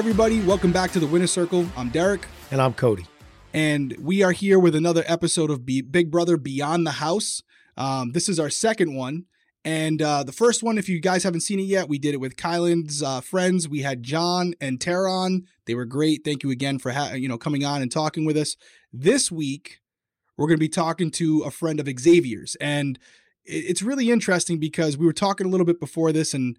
Everybody, welcome back to the Winner Circle. I'm Derek. And I'm Cody. And we are here with another episode of Big Brother Beyond the House. Um, this is our second one. And uh, the first one, if you guys haven't seen it yet, we did it with Kyland's uh, friends. We had John and Tara on. They were great. Thank you again for ha- you know coming on and talking with us. This week, we're going to be talking to a friend of Xavier's, and it's really interesting because we were talking a little bit before this, and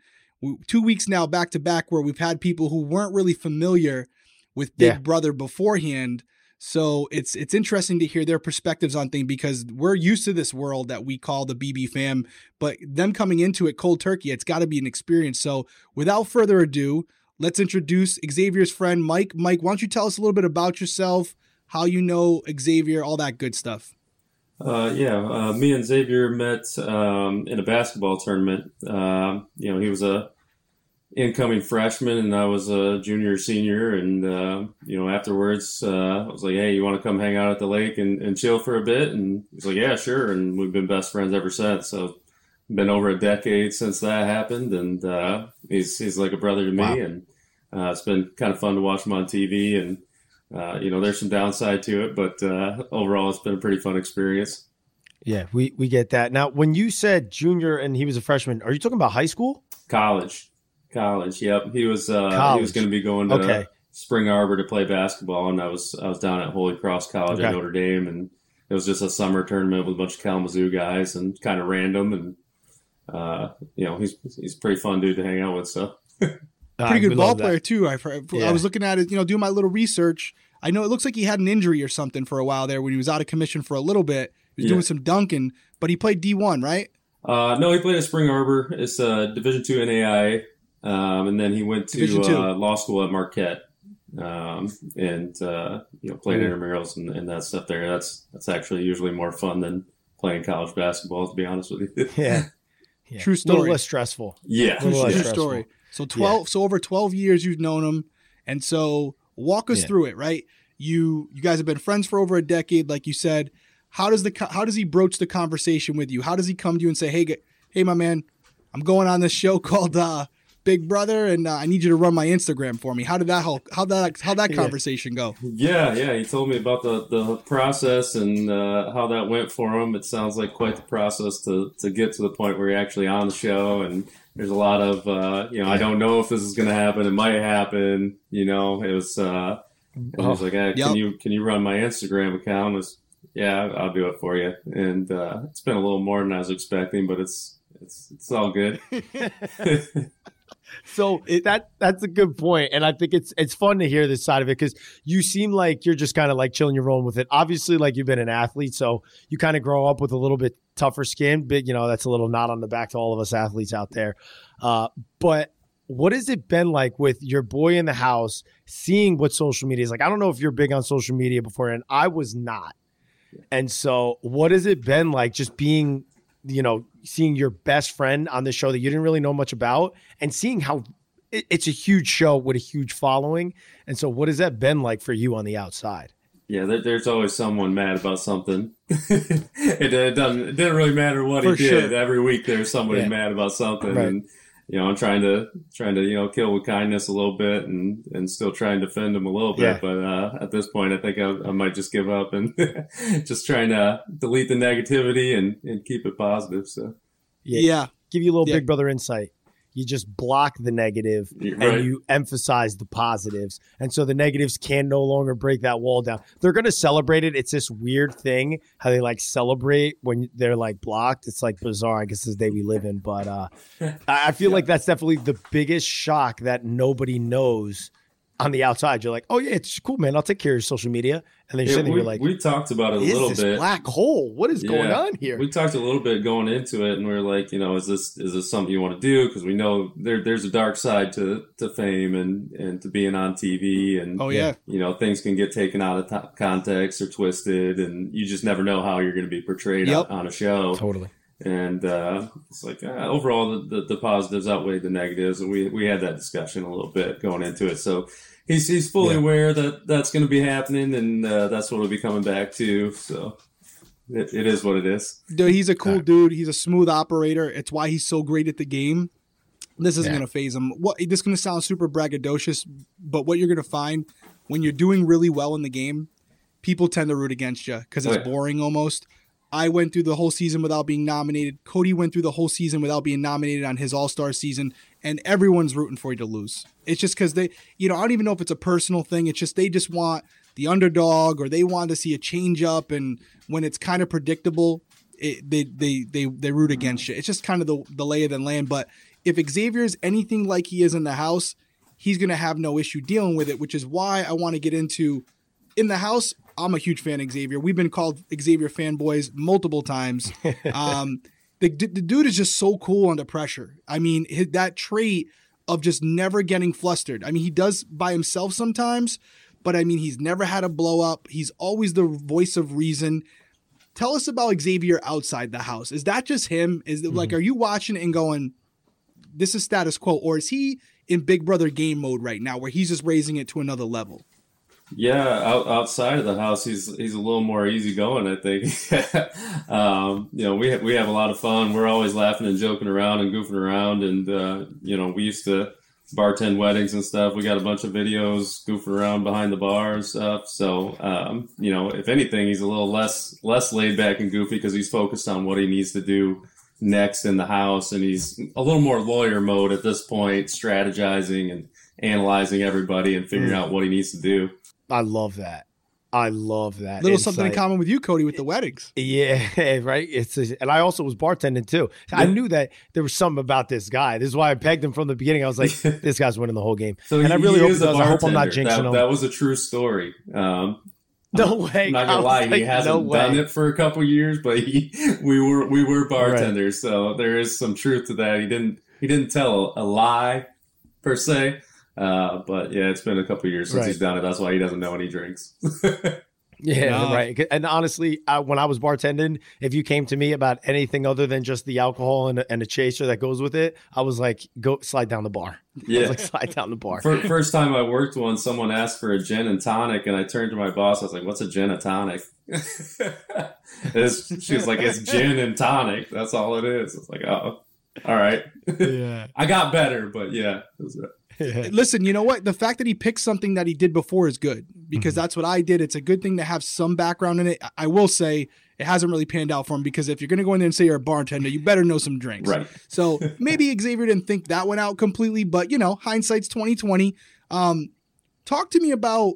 two weeks now back to back where we've had people who weren't really familiar with Big yeah. Brother beforehand so it's it's interesting to hear their perspectives on things because we're used to this world that we call the BB fam, but them coming into it cold turkey, it's got to be an experience. So without further ado, let's introduce Xavier's friend Mike. Mike, why don't you tell us a little bit about yourself, how you know Xavier, all that good stuff. Uh, yeah, uh, me and Xavier met um, in a basketball tournament. Uh, you know, he was a incoming freshman and I was a junior senior. And uh, you know afterwards uh, I was like hey you want to come hang out at the lake and, and chill for a bit? And he's like yeah sure. And we've been best friends ever since. So been over a decade since that happened. And uh, he's he's like a brother to me. Wow. and uh, it's been kind of fun to watch him on TV and uh, you know there's some downside to it but uh, overall it's been a pretty fun experience yeah we we get that now when you said junior and he was a freshman are you talking about high school college College. Yep. He was uh, he was going to be going to okay. Spring Arbor to play basketball, and I was I was down at Holy Cross College okay. at Notre Dame, and it was just a summer tournament with a bunch of Kalamazoo guys, and kind of random, and uh, you know he's he's a pretty fun dude to hang out with. So pretty good ball player too. I yeah. I was looking at it, you know, doing my little research. I know it looks like he had an injury or something for a while there when he was out of commission for a little bit. He was yeah. doing some dunking, but he played D one, right? Uh, no, he played at Spring Arbor. It's uh, Division two NAI. Um, and then he went to uh, law school at Marquette um, and uh, you know played mm. intramurals and, and, that stuff there. That's that's actually usually more fun than playing college basketball. To be honest with you. yeah. yeah. True story. A little less stressful. Yeah. True, True story. So twelve. Yeah. So over twelve years you've known him, and so walk us yeah. through it. Right. You you guys have been friends for over a decade, like you said. How does the how does he broach the conversation with you? How does he come to you and say, "Hey, hey, my man, I'm going on this show called uh, big brother, and uh, I need you to run my Instagram for me. How did that help? How that how that conversation go? Yeah, yeah. He told me about the the process and uh, how that went for him. It sounds like quite the process to to get to the point where you're actually on the show. And there's a lot of uh, you know, I don't know if this is going to happen. It might happen. You know, it was. Uh, he was like, hey, yep. "Can you can you run my Instagram account?" was yeah, I'll do it for you. And uh, it's been a little more than I was expecting, but it's it's it's all good. so it, that that's a good point, and I think it's it's fun to hear this side of it because you seem like you're just kind of like chilling, you're rolling with it. Obviously, like you've been an athlete, so you kind of grow up with a little bit tougher skin. But you know that's a little knot on the back to all of us athletes out there. Uh, but what has it been like with your boy in the house, seeing what social media is like? I don't know if you're big on social media before, and I was not. And so, what has it been like just being you know, seeing your best friend on the show that you didn't really know much about and seeing how it's a huge show with a huge following. And so, what has that been like for you on the outside? Yeah, there's always someone mad about something. it, it, doesn't. It didn't really matter what for he did. Every week there's somebody yeah. mad about something, right. and you know, I'm trying to trying to you know kill with kindness a little bit and and still try and defend him a little bit. Yeah. But uh, at this point, I think I, I might just give up and just trying to delete the negativity and and keep it positive. So yeah, yeah. give you a little yeah. Big Brother insight you just block the negative right. and you emphasize the positives. And so the negatives can no longer break that wall down. They're going to celebrate it. It's this weird thing how they like celebrate when they're like blocked. It's like bizarre. I guess this day we live in. But uh, I feel yeah. like that's definitely the biggest shock that nobody knows on the outside, you're like, oh yeah, it's cool, man. I'll take care of your social media. And then you're, yeah, we, you're like, we talked about it a little bit. Black hole. What is yeah, going on here? We talked a little bit going into it, and we are like, you know, is this is this something you want to do? Because we know there there's a dark side to to fame and and to being on TV, and oh yeah, you know, things can get taken out of t- context or twisted, and you just never know how you're going to be portrayed yep. on, on, a show. Totally. And uh, it's like uh, overall, the, the, the positives outweigh the negatives, and we we had that discussion a little bit going into it. So he's he's fully yeah. aware that that's going to be happening, and uh, that's what we'll be coming back to. So it, it is what it is. Dude, he's a cool dude. He's a smooth operator. It's why he's so great at the game. This isn't Yeah. going to phase him. What this is going to sound super braggadocious, but what you're going to find when you're doing really well in the game, people tend to root against you because it's Right. boring almost. I went through the whole season without being nominated. Cody went through the whole season without being nominated on his All Star season, and everyone's rooting for you to lose. It's just because they, you know, I don't even know if it's a personal thing. It's just they just want the underdog or they want to see a change up, and when it's kind of predictable, it, they they they they root against you. It's just kind of the the lay of the land. But if Xavier is anything like he is in the house, he's gonna have no issue dealing with it, which is why I want to get into in the house. I'm a huge fan of Xavier. We've been called Xavier fanboys multiple times. Um, the, the dude is just so cool under pressure. I mean, his, that trait of just never getting flustered. I mean, he does by himself sometimes, but I mean, he's never had a blow up. He's always the voice of reason. Tell us about Xavier outside the house. Is that just him? Is it like, mm-hmm. are you watching and going, this is status quo? Or is he in Big Brother game mode right now where he's just raising it to another level? Yeah, out, outside of the house, he's he's a little more easygoing. I think. um, you know, we have, we have a lot of fun. We're always laughing and joking around and goofing around, and uh, you know, we used to bartend weddings and stuff. We got a bunch of videos goofing around behind the bar and stuff. So, um, you know, if anything, he's a little less less laid back and goofy because he's focused on what he needs to do next in the house, and he's a little more lawyer mode at this point, strategizing and analyzing everybody and figuring Mm. out what he needs to do. I love that. I love that. Little something in common with you, Cody, with the weddings. Yeah, right. It's and I also was bartending too. I knew that there was something about this guy. This is why I pegged him from the beginning. I was like, this guy's winning the whole game. So And he, I really hope he does. I hope I'm not bartender. jinxing that, him. That was a true story. Um, No way. I'm not gonna was lie, he hasn't no done it for a couple years, but he we were we were bartenders, so there is some truth to that. He didn't he didn't tell a, lie per se. Uh, but yeah, it's been a couple years since Right. he's done it. That's why he doesn't know any drinks. Yeah, No. right. And honestly, I, when I was bartending, if you came to me about anything other than just the alcohol and, a- and a chaser that goes with it, I was like, go slide down the bar. I yeah. was like, slide down the bar. Fir- First time I worked one, someone asked for a gin and tonic, and I turned to my boss. I was like, "What's a gin and tonic?" It's- she was like, "It's gin and tonic. That's all it is." It's like, "Oh, all right." yeah. I got better, but yeah, it was, Listen, you know what? The fact that he picked something that he did before is good because Mm-hmm. that's what I did. It's a good thing to have some background in it. I- will say it hasn't really panned out for him because if you're going to go in there and say you're a bartender, you better know some drinks. right. So maybe Xavier didn't think that went out completely, but you know, hindsight's 2020. Um, talk to me about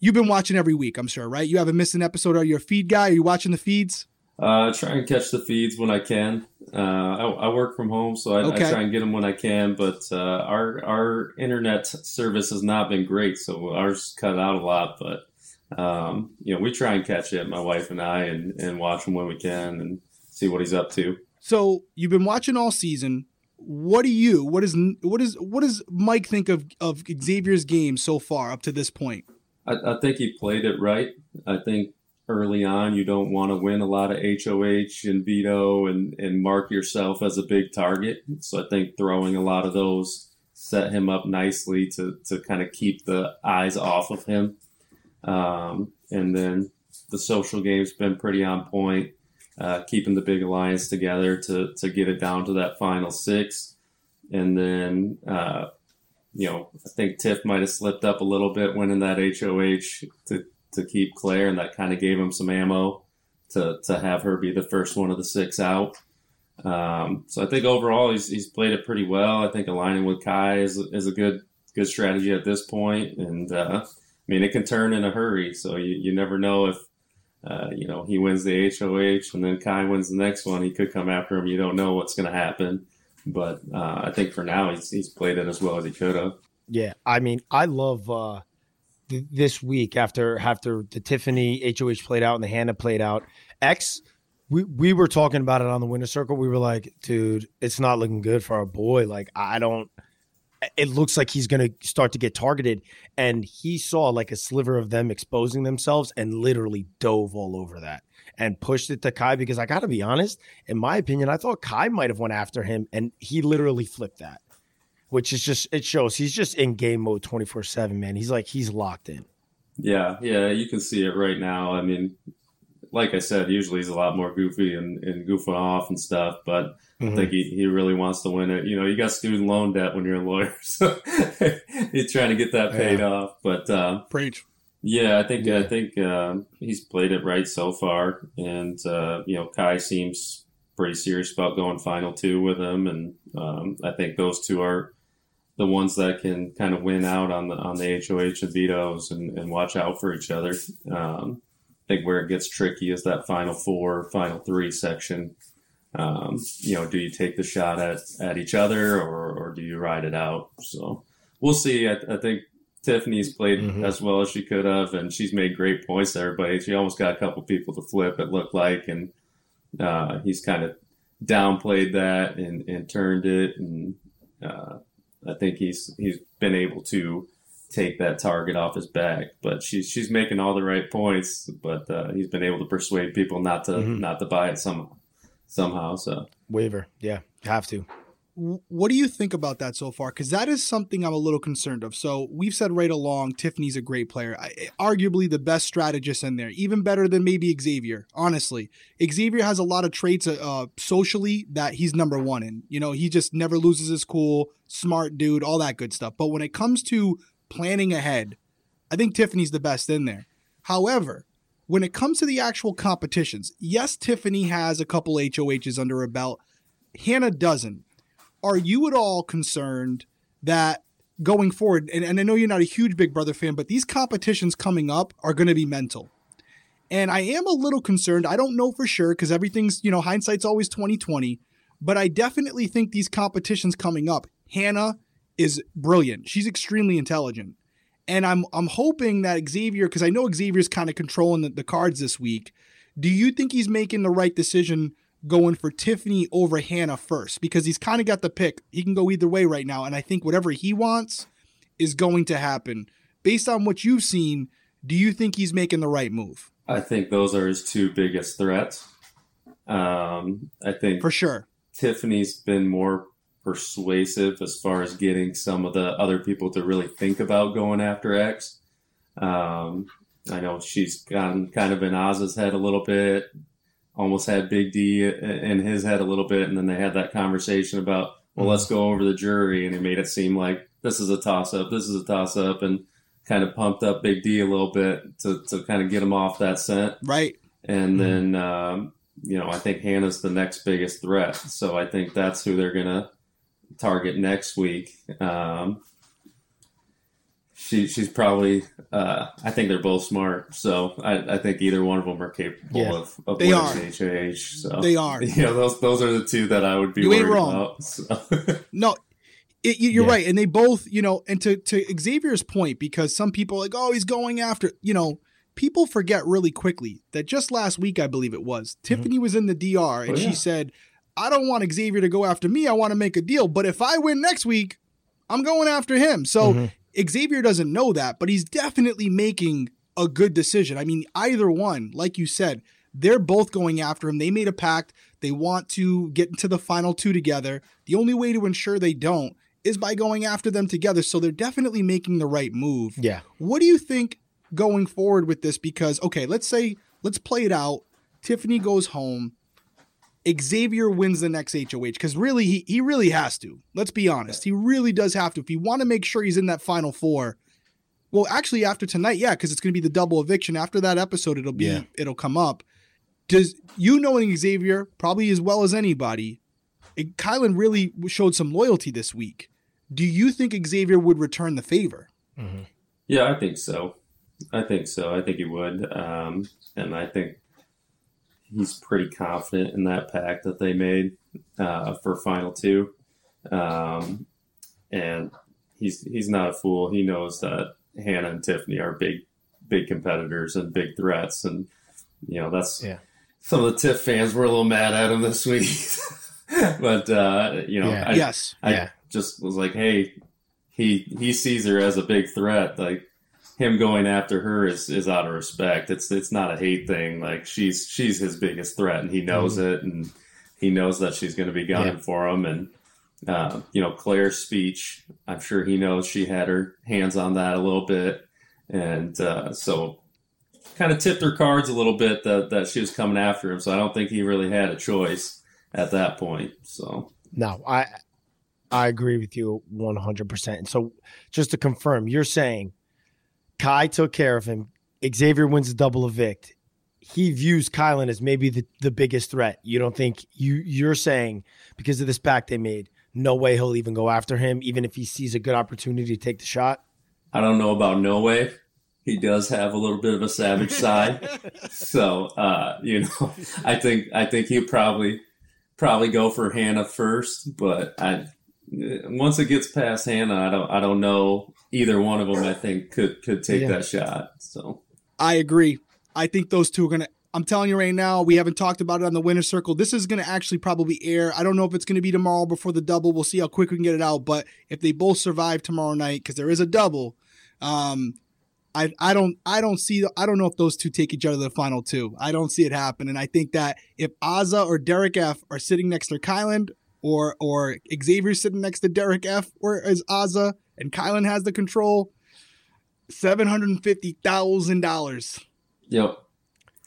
you've been watching every week, I'm sure, right? You haven't missed an episode. Are you a feed guy? Are you watching the feeds? Uh, try and catch the feeds when I can. Uh, I, I work from home, so I, Okay. I try and get them when I can. But uh, our our internet service has not been great, so ours cut out a lot. But um, you know, we try and catch it, my wife and I, and, and watch him when we can and see what he's up to. So you've been watching all season. What do you? What is what is what does Mike think of of Xavier's game so far up to this point? I, I think he played it right. I think early on you don't want to win a lot of HOH and veto and, and mark yourself as a big target. So I think throwing a lot of those set him up nicely to, to kind of keep the eyes off of him. Um, and then the social game's been pretty on point, uh, keeping the big alliance together to, to get it down to that final six. And then, uh, you know, I think Tiff might have slipped up a little bit winning that HOH to, to keep Claire, and that kind of gave him some ammo to, to have her be the first one of the six out. Um, so I think overall he's, he's played it pretty well. I think aligning with Kai is, is a good good strategy at this point, and uh, I mean it can turn in a hurry. So you, you never know if uh, you know he wins the HOH and then Kai wins the next one. He could come after him. You don't know what's going to happen, but uh, I think for now he's he's played it as well as he could have. Yeah, I mean, I love uh, th- this week after after the Tiffany HOH played out and the Hannah played out. X, we we were talking about it on the winner circle. We were like, dude, it's not looking good for our boy. Like, I don't. It looks like he's going to start to get targeted, and he saw like a sliver of them exposing themselves and literally dove all over that and pushed it to Kai because I got to be honest, in my opinion, I thought Kai might have went after him, and he literally flipped that which is just it shows he's just in game mode 24/7 man he's like he's locked in Yeah, yeah, you can see it right now. I mean, like I said, usually he's a lot more goofy and, and goofing off and stuff, but Mhm. I think he, he really wants to win it. You know, you got student loan debt when you're a lawyer, so he's trying to get that paid off. But um, Preach. yeah, I think Yeah. I think um, he's played it right so far, and uh, you know, Kai seems pretty serious about going final two with him, and um, I think those two are the ones that can kind of win out on the on the HOH and vetoes and, and watch out for each other. Um, I think where it gets tricky is that final four, final three section. Um, you know, do you take the shot at, at each other or, or do you ride it out? So we'll see. I, I think Tiffany's played Mhm. as well as she could have, and she's made great points to everybody. She almost got a couple people to flip, it looked like, and uh, he's kind of downplayed that and, and turned it. And uh, I think he's he's been able to take that target off his back. But she's she's making all the right points, but uh, he's been able to persuade people not to Mhm. not to buy it somehow somehow. So Waiver. Yeah, have to. What do you think about that so far? Because that is something I'm a little concerned of. So we've said right along, Tiffany's a great player, I, arguably the best strategist in there, even better than maybe Xavier. Honestly, Xavier has a lot of traits uh, uh, socially that he's number one in. You know, he just never loses his cool, smart dude, all that good stuff. But when it comes to planning ahead, I think Tiffany's the best in there. However, when it comes to the actual competitions, yes, Tiffany has a couple HOHs under her belt. Hannah doesn't are you at all concerned that going forward, and, and I know you're not a huge Big Brother fan, but these competitions coming up are going to be mental. And I am a little concerned. I don't know for sure because everything's, you know, hindsight's always 2020, but I definitely think these competitions coming up, Hannah is brilliant. She's extremely intelligent. And I'm I'm hoping that Xavier, because I know Xavier's kind of controlling the, the cards this week. Do you think he's making the right decision going for Tiffany over Hannah first because he's kind of got the pick. He can go either way right now. And I think whatever he wants is going to happen. Based on what you've seen, do you think he's making the right move? I think those are his two biggest threats. Um, I think For sure. Tiffany's been more persuasive as far as getting some of the other people to really think about going after X. Um, I know she's gotten kind of in Oz's head a little bit, almost had Big D in his head a little bit, and then they had that conversation about, well, let's go over the jury, and it made it seem like this is a toss up, this is a toss up, and kind of pumped up Big D a little bit to, to kind of get him off that scent. Right. And Mhm. then, um, you know, I think Hannah's the next biggest threat. So I think that's who they're going to target next week. Um, she, she's probably, uh, I think they're both smart. So I, I think either one of them are capable Yeah. of, of They winning HOH. So, They are. you know, those, those are the two that I would be You ain't wrong. about. So. No, it, you- you're Yeah. right. And they both, you know, and to, to Xavier's point, because some people are like, oh, he's going after, you know, people forget really quickly that just last week, I believe it was, Tiffany was in the DR and Oh, she said, I don't want Xavier to go after me. I want to make a deal. But if I win next week, I'm going after him. So Mhm. Xavier doesn't know that, but he's definitely making a good decision. I mean, either one, like you said, they're both going after him. They made a pact. They want to get into the final two together. The only way to ensure they don't is by going after them together. So they're definitely making the right move. Yeah. What do you think going forward with this? Because, okay, let's say, let's play it out. Tiffany goes home. Xavier wins the next HOH because really, he, he really has to. Let's be honest. He really does have to. If you want to make sure he's in that final four, well, actually, after tonight, yeah, because it's going to be the double eviction. After that episode, it'll be, Yeah. it'll come up. Does you knowing Xavier probably as well as anybody, it, Kyland really showed some loyalty this week. Do you think Xavier would return the favor? Mhm. Yeah, I think so. I think so. I think he would. Um, and I think he's pretty confident in that pack that they made uh, for final two. Um, and he's he's not a fool. He knows that Hannah and Tiffany are big big competitors and big threats. And you know that's Yeah. some of the Tiff fans were a little mad at him this week. but uh, you know, Yeah. I, yes. I Yeah. just was like, hey, he he sees her as a big threat. Like him going after her is, is out of respect. It's it's not a hate thing. Like she's she's his biggest threat, and he knows it, and he knows that she's going to be gunning Yeah. for him. And uh, you know, Claire's speech, I'm sure he knows she had her hands on that a little bit, and uh, so kind of tipped her cards a little bit that that she was coming after him. So I don't think he really had a choice at that point. So no, I I agree with you one hundred percent. So just to confirm, you're saying Kai took care of him. Xavier wins the double evict. He views Kyland as maybe the, the biggest threat. You don't think you you're saying because of this back they made, no way he'll even go after him, even if he sees a good opportunity to take the shot? I don't know about no way. He does have a little bit of a savage side. so uh, you know, I think I think he'll probably probably go for Hannah first, but I once it gets past Hannah, I don't I don't know either one of them. I think could could take yeah. that shot. So I agree. I think those two are gonna. I'm telling you right now, we haven't talked about it on the winner circle. This is going to actually probably air. I don't know if it's going to be tomorrow before the double. We'll see how quick we can get it out. But if they both survive tomorrow night, because there is a double, um, I I don't I don't see I don't know if those two take each other to the final two. I don't see it happen. And I think that if Azah or Derek F are sitting next to Kyland or or Xavier sitting next to Derek F or is Azah and Kyland has the control, seven hundred and fifty thousand dollars. Yep.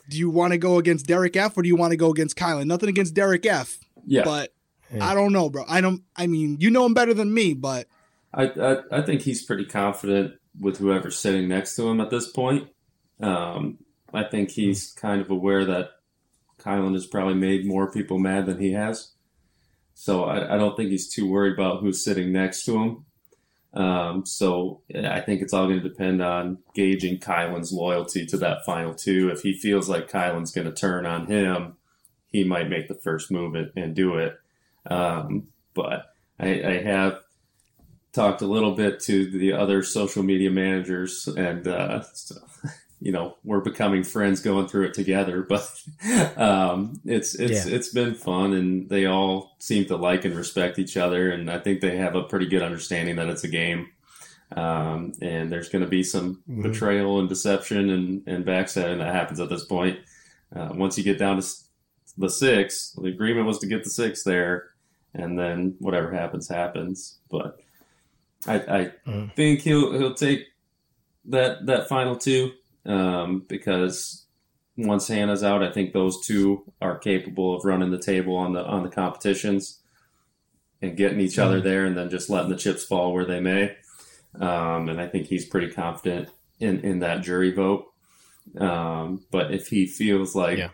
Do you want to go against Derek F or do you want to go against Kyland? Nothing against Derek F. Yeah. But yeah. I don't know, bro. I don't. I mean, you know him better than me, but I I, I think he's pretty confident with whoever's sitting next to him at this point. Um, I think he's kind of aware that Kyland has probably made more people mad than he has. So I, I don't think he's too worried about who's sitting next to him. Um, so I think it's all going to depend on gauging Kyland's loyalty to that final two. If he feels like Kyland's going to turn on him, he might make the first move and, do it. Um, but I, I, have talked a little bit to the other social media managers, and uh, so, you know we're becoming friends going through it together. But um, it's it's yeah. it's been fun, and they all seem to like and respect each other, and I think they have a pretty good understanding that it's a game. Um, and there's going to be some mm-hmm. betrayal and deception and, and backstabbing that happens at this point. Uh, once you get down to the six, the agreement was to get the six there, and then whatever happens, happens. But I, I mm. think he'll he'll take that that final two um, because once Hannah's out, I think those two are capable of running the table on the on the competitions and getting each other mm-hmm. there, and then just letting the chips fall where they may. Um, and I think he's pretty confident in in that jury vote. Um, but if he feels like yeah.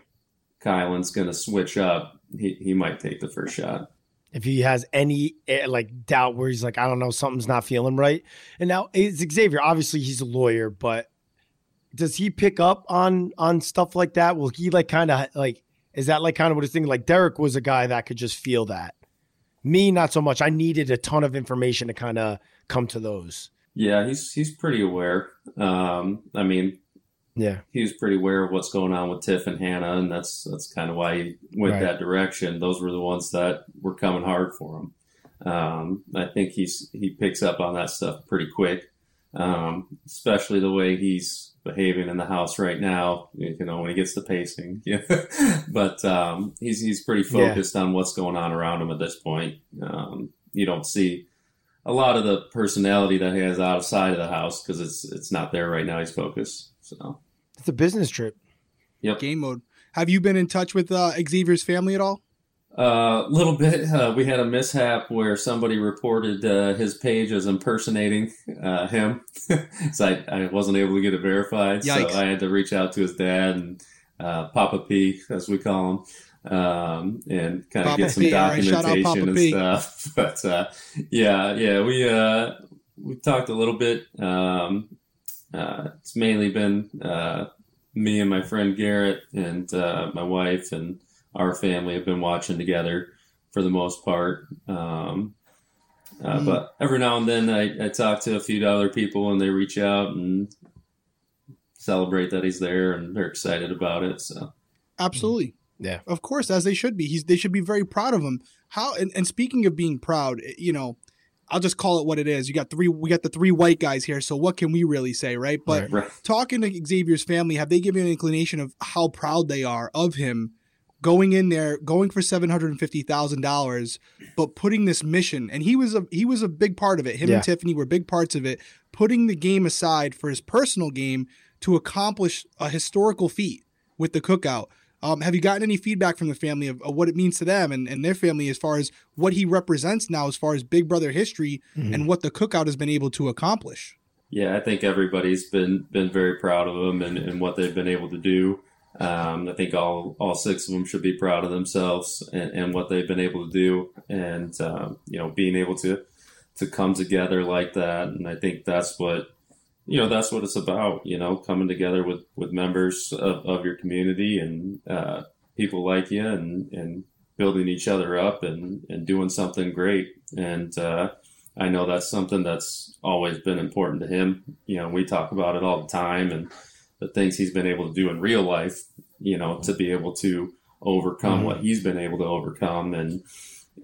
Kyland's going to switch up, he, he might take the first shot if he has any eh, like doubt where he's like, I don't know, something's not feeling right. And now it's Xavier. Obviously, he's a lawyer, but does he pick up on on stuff like that? Will he like kind of like is that like kind of what he's thinking? Like Derek was a guy that could just feel that. Me, not so much. I needed a ton of information to kind of come to those. Yeah, he's he's pretty aware. Um, I mean, yeah, he was pretty aware of what's going on with Tiff and Hannah, and that's that's kind of why he went right. that direction. Those were the ones that were coming hard for him. Um, I think he's he picks up on that stuff pretty quick, um, especially the way he's behaving in the house right now. You know, when he gets the pacing, yeah. but um, he's he's pretty focused yeah. on what's going on around him at this point. Um, you don't see a lot of the personality that he has outside of the house because it's it's not there right now. He's focused. So it's a business trip. Yep. Game mode. Have you been in touch with uh, Xavier's family at all? A uh, little bit. Uh, we had a mishap where somebody reported uh, his page as impersonating uh, him, so I, I, wasn't able to get it verified. Yikes. So I had to reach out to his dad and uh, Papa P, as we call him, um, and kind of get some P, documentation right, and P. stuff. But uh, yeah, yeah, we we talked a little bit. Um, uh, it's mainly been uh, me and my friend Garrett and uh, my wife and our family have been watching together for the most part. Um, mm. But every now and then I, I talk to a few other people and they reach out and celebrate that he's there and they're excited about it. So absolutely. Yeah. Of course, as they should be. He's they should be very proud of him. How and, and speaking of being proud, you know, I'll just call it what it is. You got three, we got the three white guys here. So what can we really say, right? But right, right. talking to Xavier's family, have they given an inclination of how proud they are of him going in there, going for seven hundred and fifty thousand dollars, but putting this mission, and he was a he was a big part of it. Him Yeah. and Tiffany were big parts of it. Putting the game aside for his personal game to accomplish a historical feat with the cookout. Um, have you gotten any feedback from the family of, of what it means to them and, and their family as far as what he represents now, as far as Big Brother history and what the cookout has been able to accomplish? Yeah, I think everybody's been been very proud of them and, and what they've been able to do. Um, I think all all six of them should be proud of themselves and, and what they've been able to do, and um, you know, being able to to come together like that. And I think that's what you know that's what it's about. You know, coming together with with members of, of your community and uh, people like you, and and building each other up and and doing something great. And uh, I know that's something that's always been important to him. You know, we talk about it all the time and the things he's been able to do in real life, you know, to be able to overcome Mhm. what he's been able to overcome. And,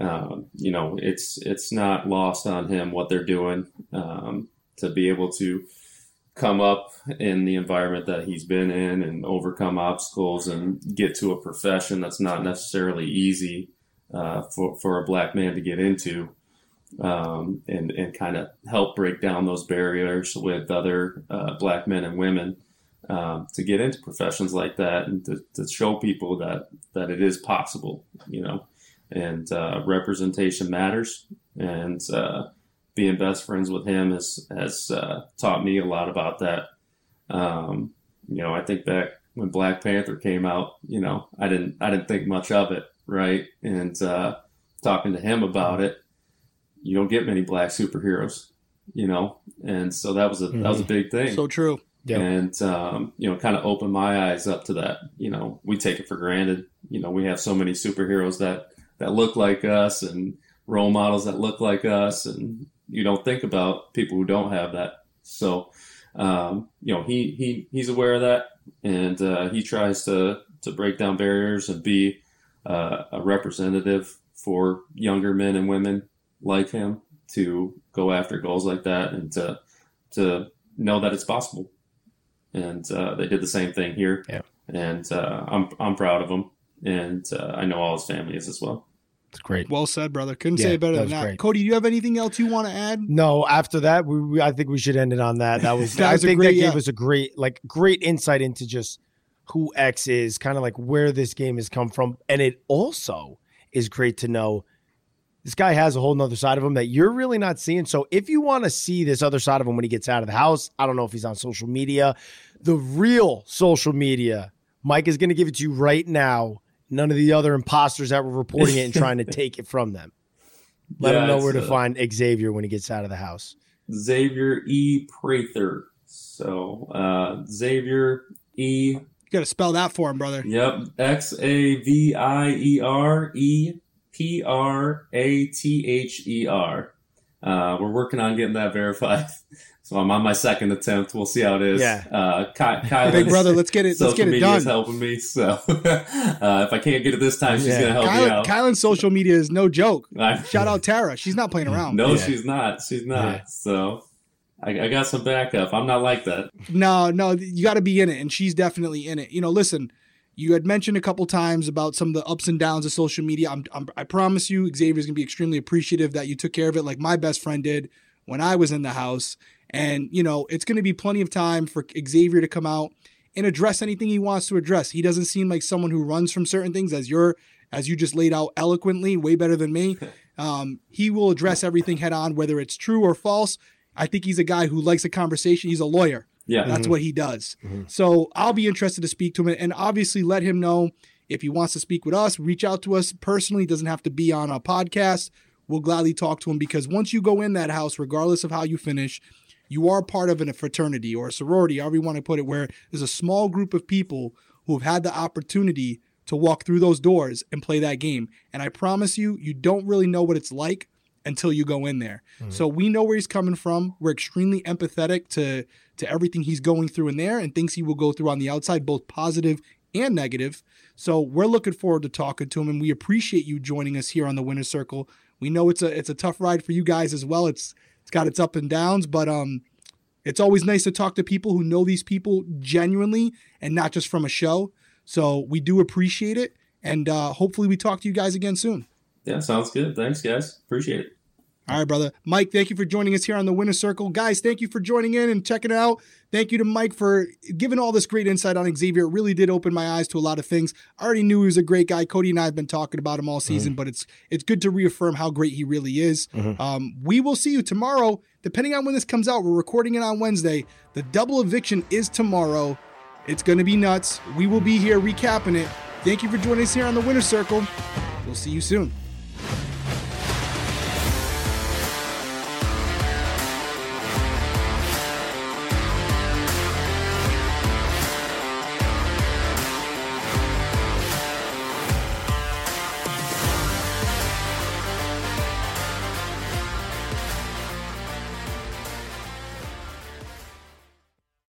um, you know, it's, it's not lost on him what they're doing, um, to be able to come up in the environment that he's been in and overcome obstacles and get to a profession that's not necessarily easy, uh, for, for a black man to get into um, and and kind of help break down those barriers with other uh, black men and women um, to get into professions like that and to, to show people that that it is possible, you know, and uh, representation matters. And uh, being best friends with him has has uh, taught me a lot about that. Um, you know, I think back when Black Panther came out, you know, I didn't I didn't think much of it, right? And uh, talking to him about it you don't get many black superheroes, you know, and so that was a that was a big thing, So true. Yeah. and um, you know, kind of opened my eyes up to that. You know, we take it for granted. You know, we have so many superheroes that that look like us and role models that look like us, and you don't think about people who don't have that. So, um, you know, he he he's aware of that, and uh, he tries to to break down barriers and be uh, a representative for younger men and women like him to go after goals like that and to to know that it's possible. And uh, they did the same thing here. Yeah. And uh, I'm I'm proud of him, and uh, I know all his family is as well. It's great. Well said, brother. Couldn't Yeah, say it better that than that. great. Cody, do you have anything else you want to add? No, after that, we, we I think we should end it on that. That was, That I was think great- that gave yeah. us a great like great insight into just who X is, kind of like where this game has come from, and it also is great to know this guy has a whole nother side of him that you're really not seeing. So if you want to see this other side of him when he gets out of the house, I don't know if he's on social media, the real social media, Mike is going to give it to you right now. None of the other imposters that were reporting it and trying to take it from them. Let Yeah, him know where to uh, find Xavier when he gets out of the house. Xavier E. Prather. So uh, Xavier E. You got to spell that for him, brother. Yep. X A V I E R E P R A T H E R. Uh, we're working on getting that verified. So I'm on my second attempt. We'll see how it is. Yeah. Uh, Ky- Big brother, let's get it. Let's get it media is done. helping me. So uh, if I can't get it this time, she's Yeah. gonna help me Kyland, out. Kyland's social media is no joke. Shout out Tara. She's not playing around. no, Yeah. she's not. She's not. Yeah. So I, I got some backup. I'm not like that. No, no, you got to be in it, and she's definitely in it. You know, listen, you had mentioned a couple times about some of the ups and downs of social media. I'm, I'm I promise you, Xavier's gonna be extremely appreciative that you took care of it, like my best friend did when I was in the house. And you know, it's gonna be plenty of time for Xavier to come out and address anything he wants to address. He doesn't seem like someone who runs from certain things, as you're as you just laid out eloquently, way better than me. Um, he will address everything head on, whether it's true or false. I think he's a guy who likes a conversation. He's a lawyer. Yeah. That's mm-hmm. what he does. Mm-hmm. So I'll be interested to speak to him and obviously let him know if he wants to speak with us, reach out to us personally. It doesn't have to be on a podcast. We'll gladly talk to him because once you go in that house, regardless of how you finish, you are part of a fraternity or a sorority, however you want to put it, where there's a small group of people who have had the opportunity to walk through those doors and play that game. And I promise you, you don't really know what it's like until you go in there. Mm-hmm. So we know where he's coming from. We're extremely empathetic to to everything he's going through in there and things he will go through on the outside, both positive and negative. So we're looking forward to talking to him, and we appreciate you joining us here on the Winner's Circle. We know it's a it's a tough ride for you guys as well. It's it's got its up and downs, but um, it's always nice to talk to people who know these people genuinely and not just from a show. So we do appreciate it. And uh, hopefully, we talk to you guys again soon. Yeah, sounds good. Thanks, guys. Appreciate it. All right, brother. Mike, thank you for joining us here on the Winner Circle. Guys, thank you for joining in and checking it out. Thank you to Mike for giving all this great insight on Xavier. It really did open my eyes to a lot of things. I already knew he was a great guy. Cody and I have been talking about him all season, mm-hmm. but it's it's good to reaffirm how great he really is. Mm-hmm. Um, we will see you tomorrow. Depending on when this comes out, we're recording it on Wednesday. The double eviction is tomorrow. It's going to be nuts. We will be here recapping it. Thank you for joining us here on the Winner Circle. We'll see you soon.